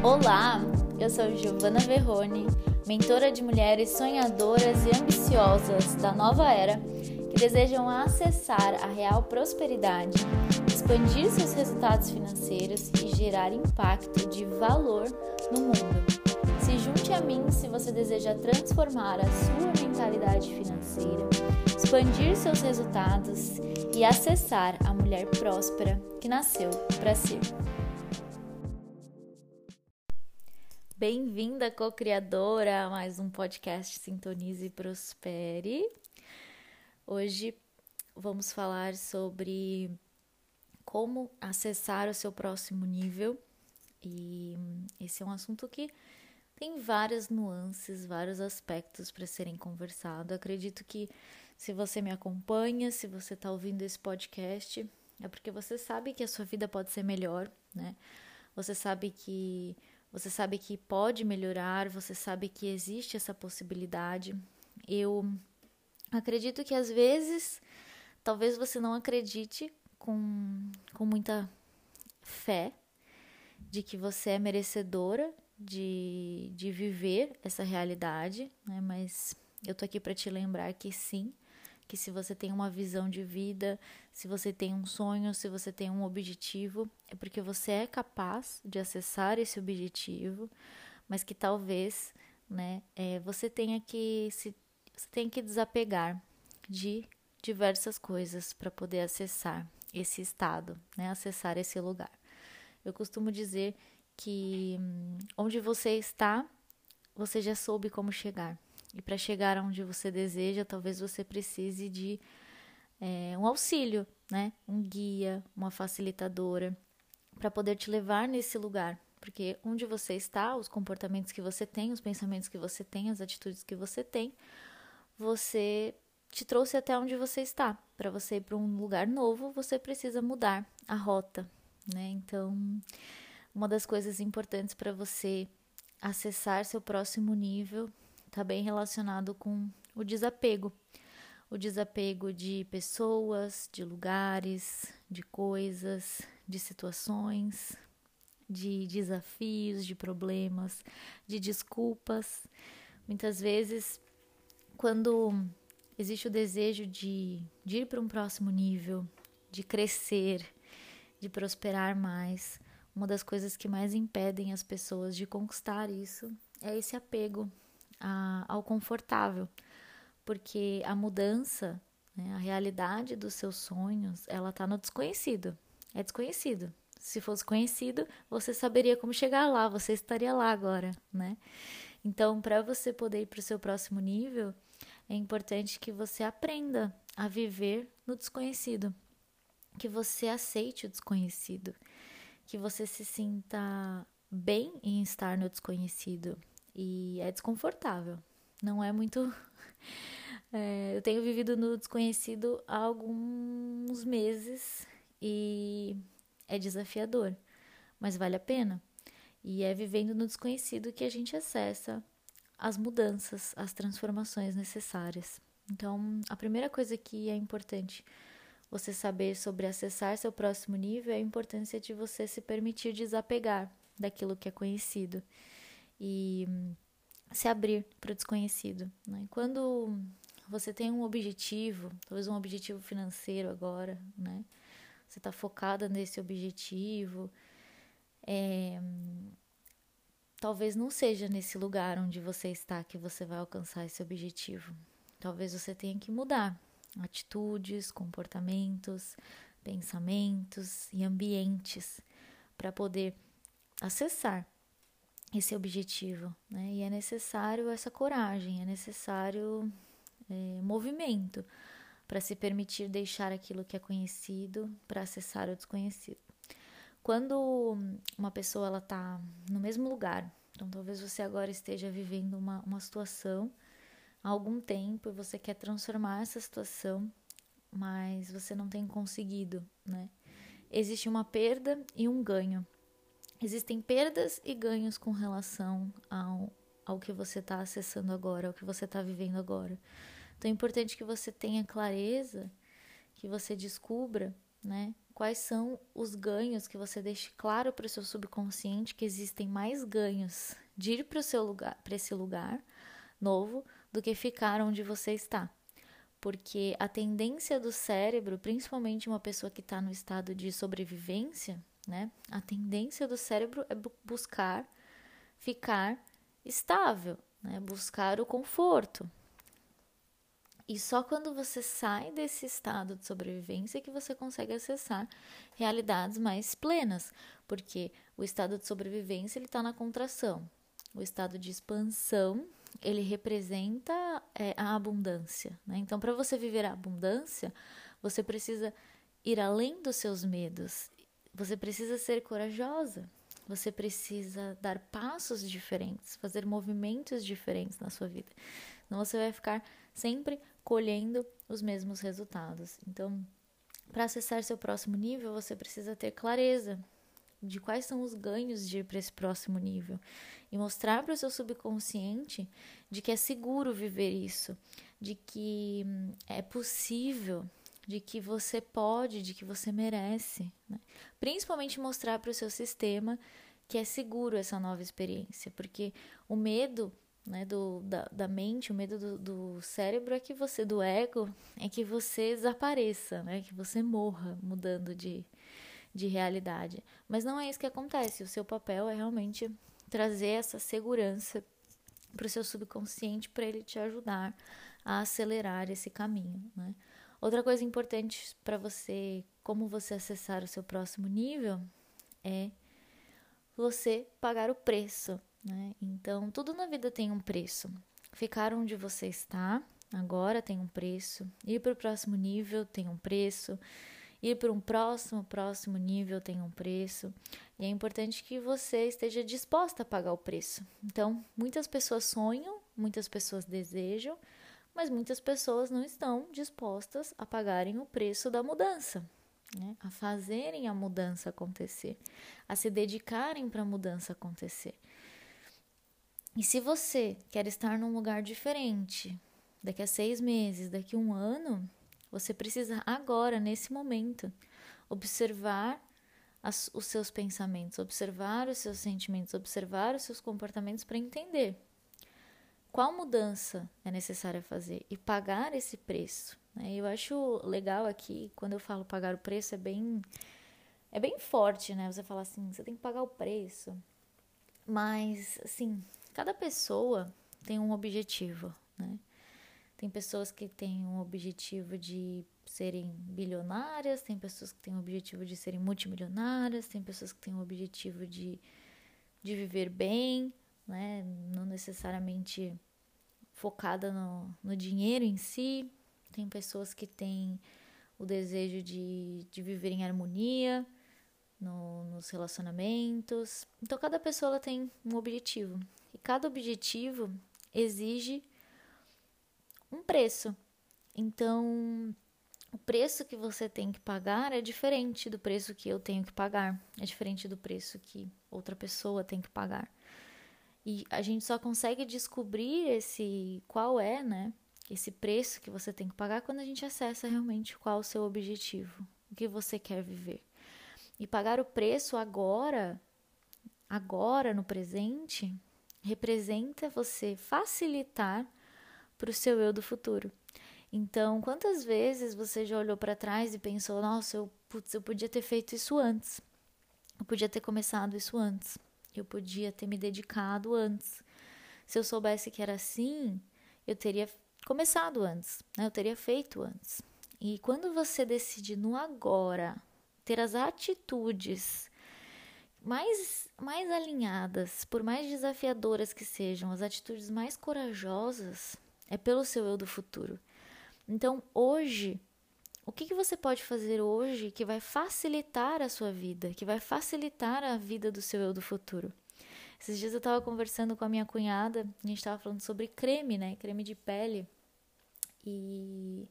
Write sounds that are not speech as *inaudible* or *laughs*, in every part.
Olá, eu sou Giovana Verrone, mentora de mulheres sonhadoras e ambiciosas da nova era que desejam acessar a real prosperidade, expandir seus resultados financeiros e gerar impacto de valor no mundo. Se junte a mim se você deseja transformar a sua mentalidade financeira, expandir seus resultados e acessar a mulher próspera que nasceu para ser. Bem-vinda, co-criadora, a mais um podcast Sintonize e Prospere. Hoje vamos falar sobre como acessar o seu próximo nível, e esse é um assunto que tem várias nuances, vários aspectos para serem conversados. Acredito que se você me acompanha, se você está ouvindo esse podcast, é porque você sabe que a sua vida pode ser melhor, né? Você sabe que você sabe que pode melhorar, você sabe que existe essa possibilidade. Eu acredito que às vezes, talvez você não acredite com, com muita fé de que você é merecedora de, de viver essa realidade, né? mas eu tô aqui para te lembrar que sim, que se você tem uma visão de vida, se você tem um sonho, se você tem um objetivo, é porque você é capaz de acessar esse objetivo, mas que talvez, né, é, você tenha que se você tem que desapegar de diversas coisas para poder acessar esse estado, né, acessar esse lugar. Eu costumo dizer que hum, onde você está, você já soube como chegar. E para chegar onde você deseja, talvez você precise de é, um auxílio, né? Um guia, uma facilitadora, para poder te levar nesse lugar. Porque onde você está, os comportamentos que você tem, os pensamentos que você tem, as atitudes que você tem, você te trouxe até onde você está. Para você ir para um lugar novo, você precisa mudar a rota, né? Então, uma das coisas importantes para você acessar seu próximo nível está bem relacionado com o desapego. O desapego de pessoas, de lugares, de coisas, de situações, de desafios, de problemas, de desculpas. Muitas vezes, quando existe o desejo de, de ir para um próximo nível, de crescer, de prosperar mais, uma das coisas que mais impedem as pessoas de conquistar isso é esse apego a, ao confortável, porque a mudança, né, a realidade dos seus sonhos, ela está no desconhecido. É desconhecido. Se fosse conhecido, você saberia como chegar lá, você estaria lá agora, né? Então, para você poder ir para o seu próximo nível, é importante que você aprenda a viver no desconhecido, que você aceite o desconhecido, que você se sinta bem em estar no desconhecido, e é desconfortável. Não é muito. *laughs* É, eu tenho vivido no desconhecido há alguns meses e é desafiador, mas vale a pena. E é vivendo no desconhecido que a gente acessa as mudanças, as transformações necessárias. Então, a primeira coisa que é importante você saber sobre acessar seu próximo nível é a importância de você se permitir desapegar daquilo que é conhecido e se abrir para o desconhecido. Né? Quando você tem um objetivo, talvez um objetivo financeiro agora, né? Você está focada nesse objetivo, é, talvez não seja nesse lugar onde você está que você vai alcançar esse objetivo. Talvez você tenha que mudar atitudes, comportamentos, pensamentos e ambientes para poder acessar esse objetivo, né? E é necessário essa coragem, é necessário é, movimento para se permitir deixar aquilo que é conhecido para acessar o desconhecido. Quando uma pessoa ela está no mesmo lugar, então talvez você agora esteja vivendo uma, uma situação há algum tempo e você quer transformar essa situação, mas você não tem conseguido, né? Existe uma perda e um ganho Existem perdas e ganhos com relação ao, ao que você está acessando agora, ao que você está vivendo agora. Então é importante que você tenha clareza, que você descubra, né, quais são os ganhos que você deixe claro para o seu subconsciente que existem mais ganhos de ir para o seu lugar, para esse lugar novo, do que ficar onde você está. Porque a tendência do cérebro, principalmente uma pessoa que está no estado de sobrevivência, né? A tendência do cérebro é buscar ficar estável, né? Buscar o conforto. E só quando você sai desse estado de sobrevivência que você consegue acessar realidades mais plenas, porque o estado de sobrevivência ele está na contração, o estado de expansão ele representa é, a abundância. Né? Então, para você viver a abundância, você precisa ir além dos seus medos, você precisa ser corajosa, você precisa dar passos diferentes, fazer movimentos diferentes na sua vida. Senão você vai ficar sempre colhendo os mesmos resultados. Então, para acessar seu próximo nível, você precisa ter clareza de quais são os ganhos de ir para esse próximo nível e mostrar para o seu subconsciente de que é seguro viver isso, de que hum, é possível, de que você pode, de que você merece. Né? Principalmente mostrar para o seu sistema que é seguro essa nova experiência, porque o medo né, do, da, da mente, o medo do, do, cérebro é que você, do ego, é que você desapareça, né, que você morra mudando de, de realidade. Mas não é isso que acontece. O seu papel é realmente trazer essa segurança para o seu subconsciente para ele te ajudar a acelerar esse caminho. Né? Outra coisa importante para você, como você acessar o seu próximo nível, é você pagar o preço né? Então, tudo na vida tem um preço. Ficar onde você está agora tem um preço. Ir para o próximo nível tem um preço. Ir para um próximo, próximo nível tem um preço. E é importante que você esteja disposta a pagar o preço. Então, muitas pessoas sonham, muitas pessoas desejam, mas muitas pessoas não estão dispostas a pagarem o preço da mudança né? a fazerem a mudança acontecer, a se dedicarem para a mudança acontecer. E se você quer estar num lugar diferente, daqui a seis meses, daqui a um ano, você precisa agora, nesse momento, observar as, os seus pensamentos, observar os seus sentimentos, observar os seus comportamentos para entender qual mudança é necessária fazer e pagar esse preço. Né? Eu acho legal aqui, quando eu falo pagar o preço, é bem, é bem forte, né? Você fala assim, você tem que pagar o preço. Mas, assim, cada pessoa tem um objetivo, né? Tem pessoas que têm um objetivo de serem bilionárias, tem pessoas que têm o objetivo de serem multimilionárias, tem pessoas que têm o objetivo de, de viver bem, né? Não necessariamente focada no, no dinheiro em si. Tem pessoas que têm o desejo de, de viver em harmonia no, nos relacionamentos. Então, cada pessoa tem um objetivo. E cada objetivo exige um preço. Então, o preço que você tem que pagar é diferente do preço que eu tenho que pagar, é diferente do preço que outra pessoa tem que pagar. E a gente só consegue descobrir esse qual é, né, esse preço que você tem que pagar quando a gente acessa realmente qual o seu objetivo, o que você quer viver. E pagar o preço agora, agora no presente, representa você facilitar para o seu eu do futuro. Então, quantas vezes você já olhou para trás e pensou: nossa, eu, putz, eu podia ter feito isso antes, eu podia ter começado isso antes, eu podia ter me dedicado antes. Se eu soubesse que era assim, eu teria começado antes, né? eu teria feito antes. E quando você decide no agora ter as atitudes mais, mais alinhadas, por mais desafiadoras que sejam, as atitudes mais corajosas, é pelo seu eu do futuro. Então, hoje, o que, que você pode fazer hoje que vai facilitar a sua vida, que vai facilitar a vida do seu eu do futuro? Esses dias eu estava conversando com a minha cunhada, a gente estava falando sobre creme, né? Creme de pele. E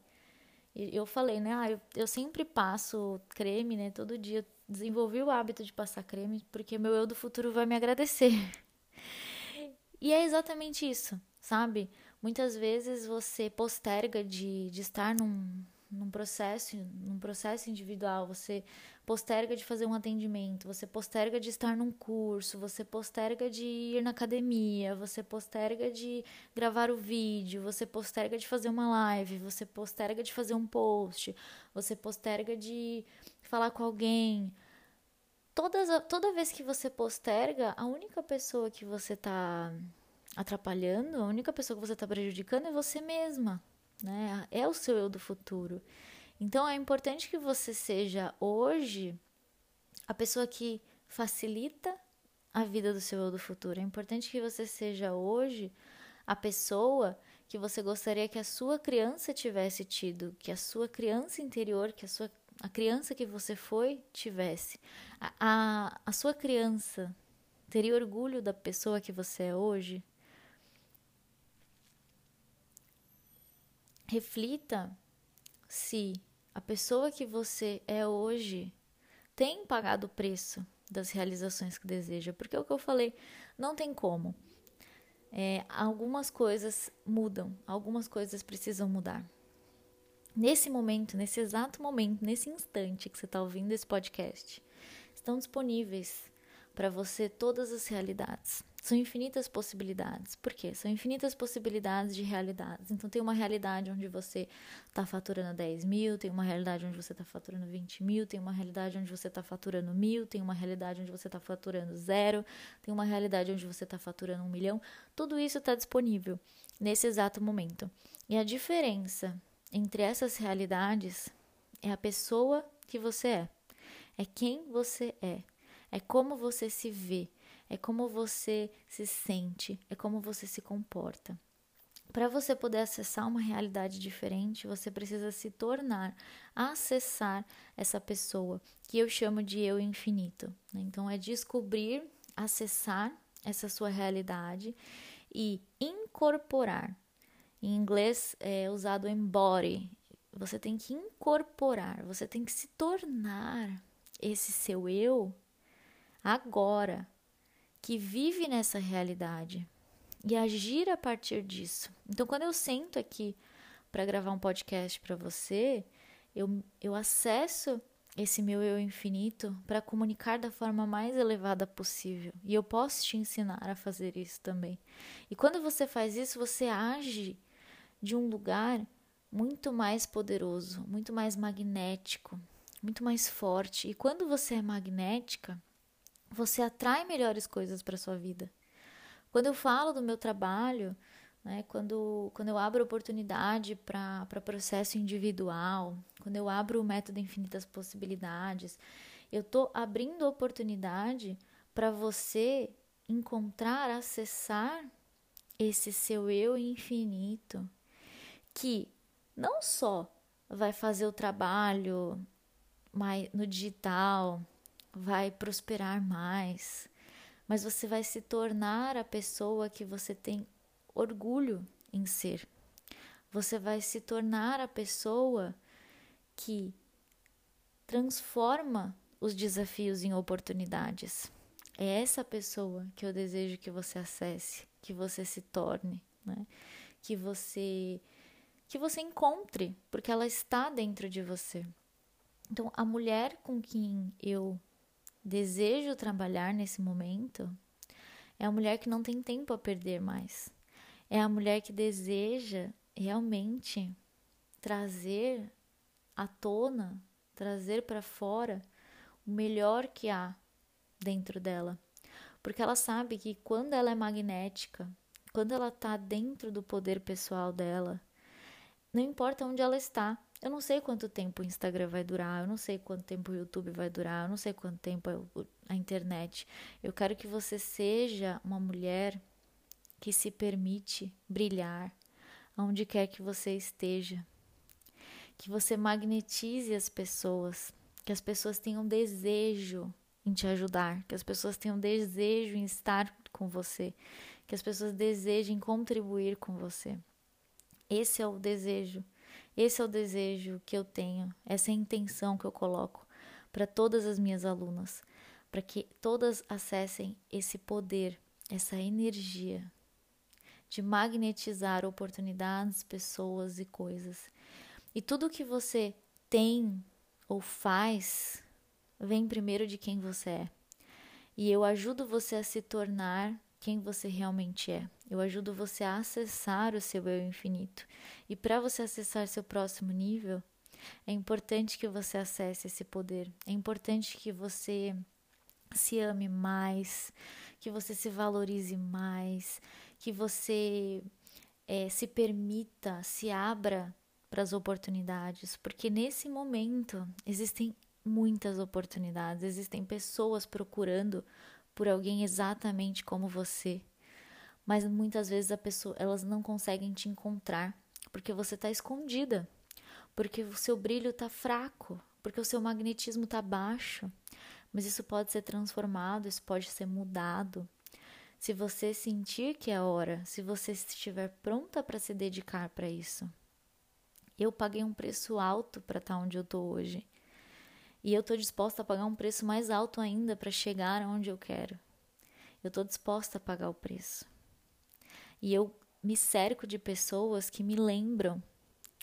eu falei, né? Ah, eu, eu sempre passo creme, né? Todo dia desenvolvi o hábito de passar creme porque meu eu do futuro vai me agradecer. *laughs* E é exatamente isso, sabe? Muitas vezes você posterga de, de estar num, num processo, num processo individual, você posterga de fazer um atendimento, você posterga de estar num curso, você posterga de ir na academia, você posterga de gravar o vídeo, você posterga de fazer uma live, você posterga de fazer um post, você posterga de falar com alguém. Todas, toda vez que você posterga, a única pessoa que você está atrapalhando, a única pessoa que você está prejudicando é você mesma né? É o seu eu do futuro. Então é importante que você seja hoje a pessoa que facilita a vida do seu eu do futuro. É importante que você seja hoje a pessoa que você gostaria que a sua criança tivesse tido, que a sua criança interior, que a sua a criança que você foi tivesse. A, a, a sua criança teria orgulho da pessoa que você é hoje? Reflita se a pessoa que você é hoje tem pagado o preço das realizações que deseja. Porque é o que eu falei, não tem como. É, algumas coisas mudam, algumas coisas precisam mudar. Nesse momento, nesse exato momento, nesse instante que você está ouvindo esse podcast, estão disponíveis para você todas as realidades. São infinitas possibilidades. Por quê? São infinitas possibilidades de realidades. Então, tem uma realidade onde você está faturando 10 mil, tem uma realidade onde você está faturando 20 mil, tem uma realidade onde você está faturando mil, tem uma realidade onde você está faturando zero, tem uma realidade onde você está faturando um milhão. Tudo isso está disponível nesse exato momento. E a diferença entre essas realidades é a pessoa que você é, é quem você é é como você se vê, é como você se sente, é como você se comporta. Para você poder acessar uma realidade diferente, você precisa se tornar, acessar essa pessoa, que eu chamo de eu infinito. Né? Então, é descobrir, acessar essa sua realidade e incorporar. Em inglês é usado embody. Você tem que incorporar, você tem que se tornar esse seu eu agora, que vive nessa realidade e agir a partir disso. Então, quando eu sento aqui para gravar um podcast para você, eu, eu acesso esse meu eu infinito para comunicar da forma mais elevada possível. E eu posso te ensinar a fazer isso também. E quando você faz isso, você age de um lugar muito mais poderoso, muito mais magnético, muito mais forte. E quando você é magnética, você atrai melhores coisas para sua vida. Quando eu falo do meu trabalho, né, quando, quando eu abro oportunidade para processo individual, quando eu abro o método Infinitas Possibilidades, eu estou abrindo oportunidade para você encontrar, acessar esse seu eu infinito, que não só vai fazer o trabalho no digital, vai prosperar mais, mas você vai se tornar a pessoa que você tem orgulho em ser. Você vai se tornar a pessoa que transforma os desafios em oportunidades. É essa pessoa que eu desejo que você acesse, que você se torne, né? que você que você encontre, porque ela está dentro de você. Então, a mulher com quem eu desejo trabalhar nesse momento é a mulher que não tem tempo a perder mais. É a mulher que deseja realmente trazer à tona, trazer para fora o melhor que há dentro dela. Porque ela sabe que quando ela é magnética, quando ela está dentro do poder pessoal dela, não importa onde ela está, eu não sei quanto tempo o Instagram vai durar, eu não sei quanto tempo o YouTube vai durar, eu não sei quanto tempo a internet. Eu quero que você seja uma mulher que se permite brilhar onde quer que você esteja. Que você magnetize as pessoas, que as pessoas tenham desejo em te ajudar, que as pessoas tenham desejo em estar com você, que as pessoas desejem contribuir com você. Esse é o desejo esse é o desejo que eu tenho, essa é a intenção que eu coloco para todas as minhas alunas, para que todas acessem esse poder, essa energia de magnetizar oportunidades, pessoas e coisas. E tudo que você tem ou faz vem primeiro de quem você é. E eu ajudo você a se tornar quem você realmente é. Eu ajudo você a acessar o seu eu infinito. E para você acessar seu próximo nível, é importante que você acesse esse poder. É importante que você se ame mais, que você se valorize mais, que você é, se permita, se abra para as oportunidades, porque nesse momento existem muitas oportunidades, existem pessoas procurando por alguém exatamente como você, mas muitas vezes a pessoa, elas não conseguem te encontrar porque você está escondida, porque o seu brilho está fraco, porque o seu magnetismo está baixo. Mas isso pode ser transformado, isso pode ser mudado. Se você sentir que é hora, se você estiver pronta para se dedicar para isso. Eu paguei um preço alto para estar tá onde eu estou hoje. E eu estou disposta a pagar um preço mais alto ainda para chegar onde eu quero. Eu estou disposta a pagar o preço. E eu me cerco de pessoas que me lembram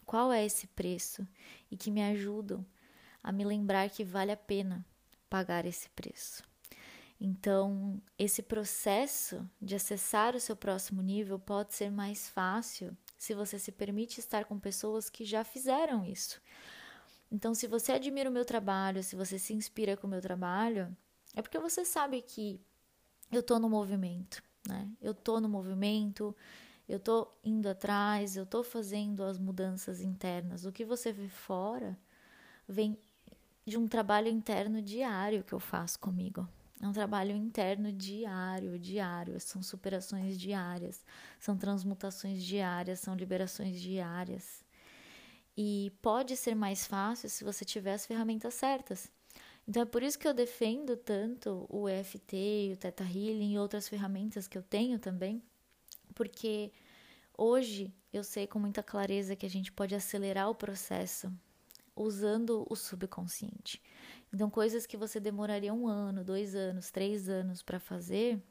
qual é esse preço e que me ajudam a me lembrar que vale a pena pagar esse preço. Então, esse processo de acessar o seu próximo nível pode ser mais fácil se você se permite estar com pessoas que já fizeram isso. Então, se você admira o meu trabalho, se você se inspira com o meu trabalho, é porque você sabe que eu tô no movimento, né? Eu tô no movimento, eu tô indo atrás, eu tô fazendo as mudanças internas. O que você vê fora vem de um trabalho interno diário que eu faço comigo. É um trabalho interno diário, diário. São superações diárias, são transmutações diárias, são liberações diárias. E pode ser mais fácil se você tiver as ferramentas certas. Então é por isso que eu defendo tanto o EFT, o Theta Healing e outras ferramentas que eu tenho também, porque hoje eu sei com muita clareza que a gente pode acelerar o processo usando o subconsciente. Então, coisas que você demoraria um ano, dois anos, três anos para fazer,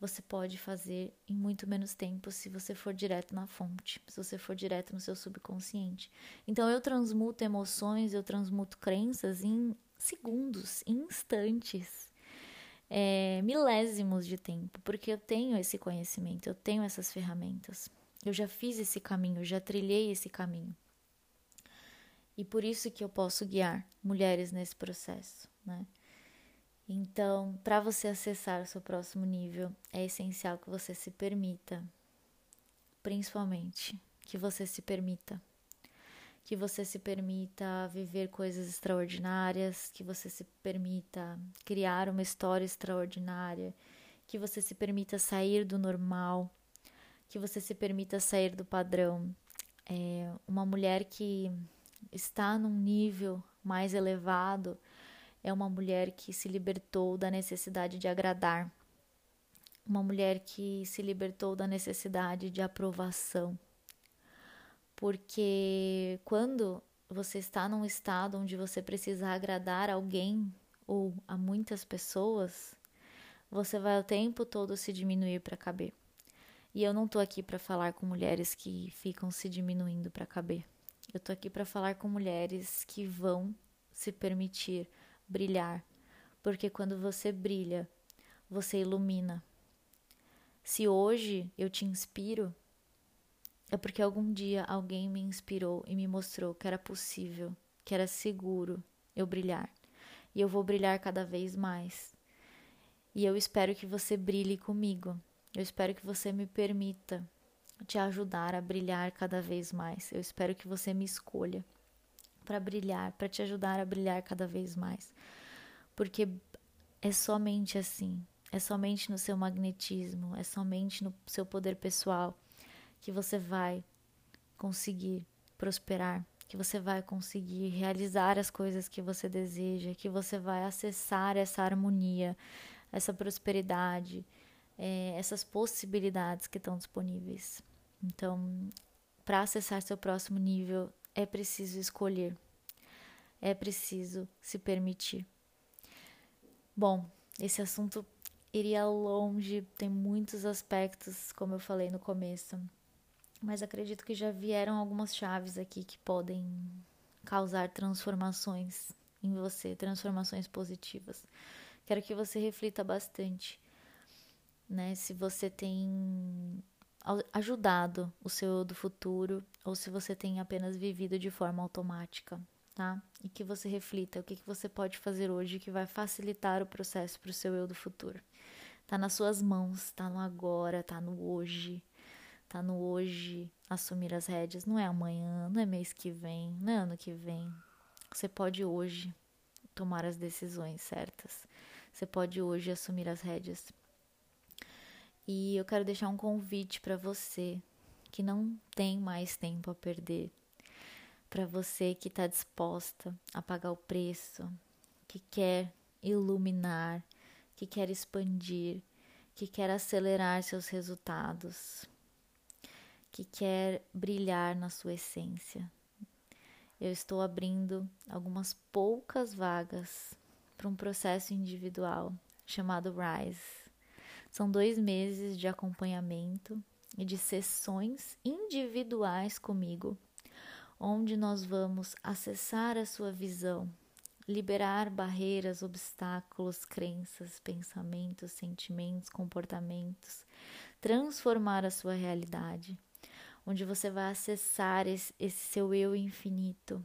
você pode fazer em muito menos tempo se você for direto na fonte, se você for direto no seu subconsciente. Então, eu transmuto emoções, eu transmuto crenças em segundos, em instantes, é, milésimos de tempo, porque eu tenho esse conhecimento, eu tenho essas ferramentas. Eu já fiz esse caminho, já trilhei esse caminho. E por isso que eu posso guiar mulheres nesse processo, né? Então, para você acessar o seu próximo nível, é essencial que você se permita, principalmente que você se permita, que você se permita viver coisas extraordinárias, que você se permita criar uma história extraordinária, que você se permita sair do normal, que você se permita sair do padrão. É uma mulher que está num nível mais elevado é uma mulher que se libertou da necessidade de agradar, uma mulher que se libertou da necessidade de aprovação. Porque quando você está num estado onde você precisa agradar alguém ou a muitas pessoas, você vai o tempo todo se diminuir para caber. E eu não estou aqui para falar com mulheres que ficam se diminuindo para caber. Eu tô aqui para falar com mulheres que vão se permitir brilhar, porque quando você brilha, você ilumina. Se hoje eu te inspiro, é porque algum dia alguém me inspirou e me mostrou que era possível, que era seguro eu brilhar. E eu vou brilhar cada vez mais. E eu espero que você brilhe comigo. Eu espero que você me permita te ajudar a brilhar cada vez mais. Eu espero que você me escolha para brilhar, para te ajudar a brilhar cada vez mais. Porque é somente assim, é somente no seu magnetismo, é somente no seu poder pessoal que você vai conseguir prosperar, que você vai conseguir realizar as coisas que você deseja, que você vai acessar essa harmonia, essa prosperidade, é, essas possibilidades que estão disponíveis. Então, para acessar seu próximo nível, é preciso escolher, é preciso se permitir. Bom, esse assunto iria longe, tem muitos aspectos, como eu falei no começo. mas acredito que já vieram algumas chaves aqui que podem causar transformações em você, transformações positivas. Quero que você reflita bastante, né? Se você tem ajudado o seu eu do futuro ou se você tem apenas vivido de forma automática, tá? E que você reflita o que, que você pode fazer hoje que vai facilitar o processo para o seu eu do futuro. Tá nas suas mãos, tá no agora, tá no hoje, tá no hoje assumir as rédeas. Não é amanhã, não é mês que vem, não é ano que vem. Você pode hoje tomar as decisões certas. Você pode hoje assumir as rédeas. E eu quero deixar um convite para você que não tem mais tempo a perder, para você que está disposta a pagar o preço, que quer iluminar, que quer expandir, que quer acelerar seus resultados, que quer brilhar na sua essência. Eu estou abrindo algumas poucas vagas para um processo individual chamado Rise são dois meses de acompanhamento e de sessões individuais comigo, onde nós vamos acessar a sua visão, liberar barreiras, obstáculos, crenças, pensamentos, sentimentos, comportamentos, transformar a sua realidade, onde você vai acessar esse, seu eu infinito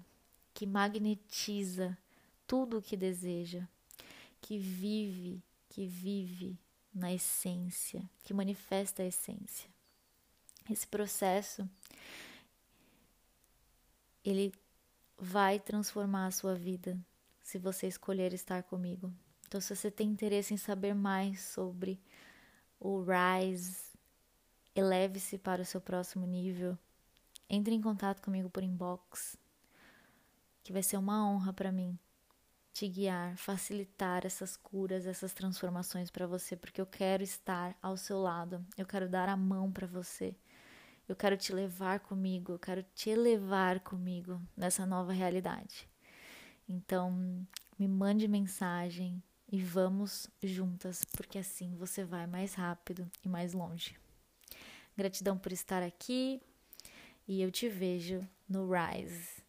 que magnetiza tudo o que deseja, que vive, que vive na essência, que manifesta a essência. Esse processo ele vai transformar a sua vida se você escolher estar comigo. Então, se você tem interesse em saber mais sobre o Rise, eleve-se para o seu próximo nível, entre em contato comigo por inbox, que vai ser uma honra para mim te guiar, facilitar essas curas, essas transformações para você, porque eu quero estar ao seu lado, eu quero dar a mão para você. Eu quero te levar comigo, eu quero te elevar comigo nessa nova realidade. Então, me mande mensagem e vamos juntas, porque assim você vai mais rápido e mais longe. Gratidão por estar aqui e eu te vejo no Rise.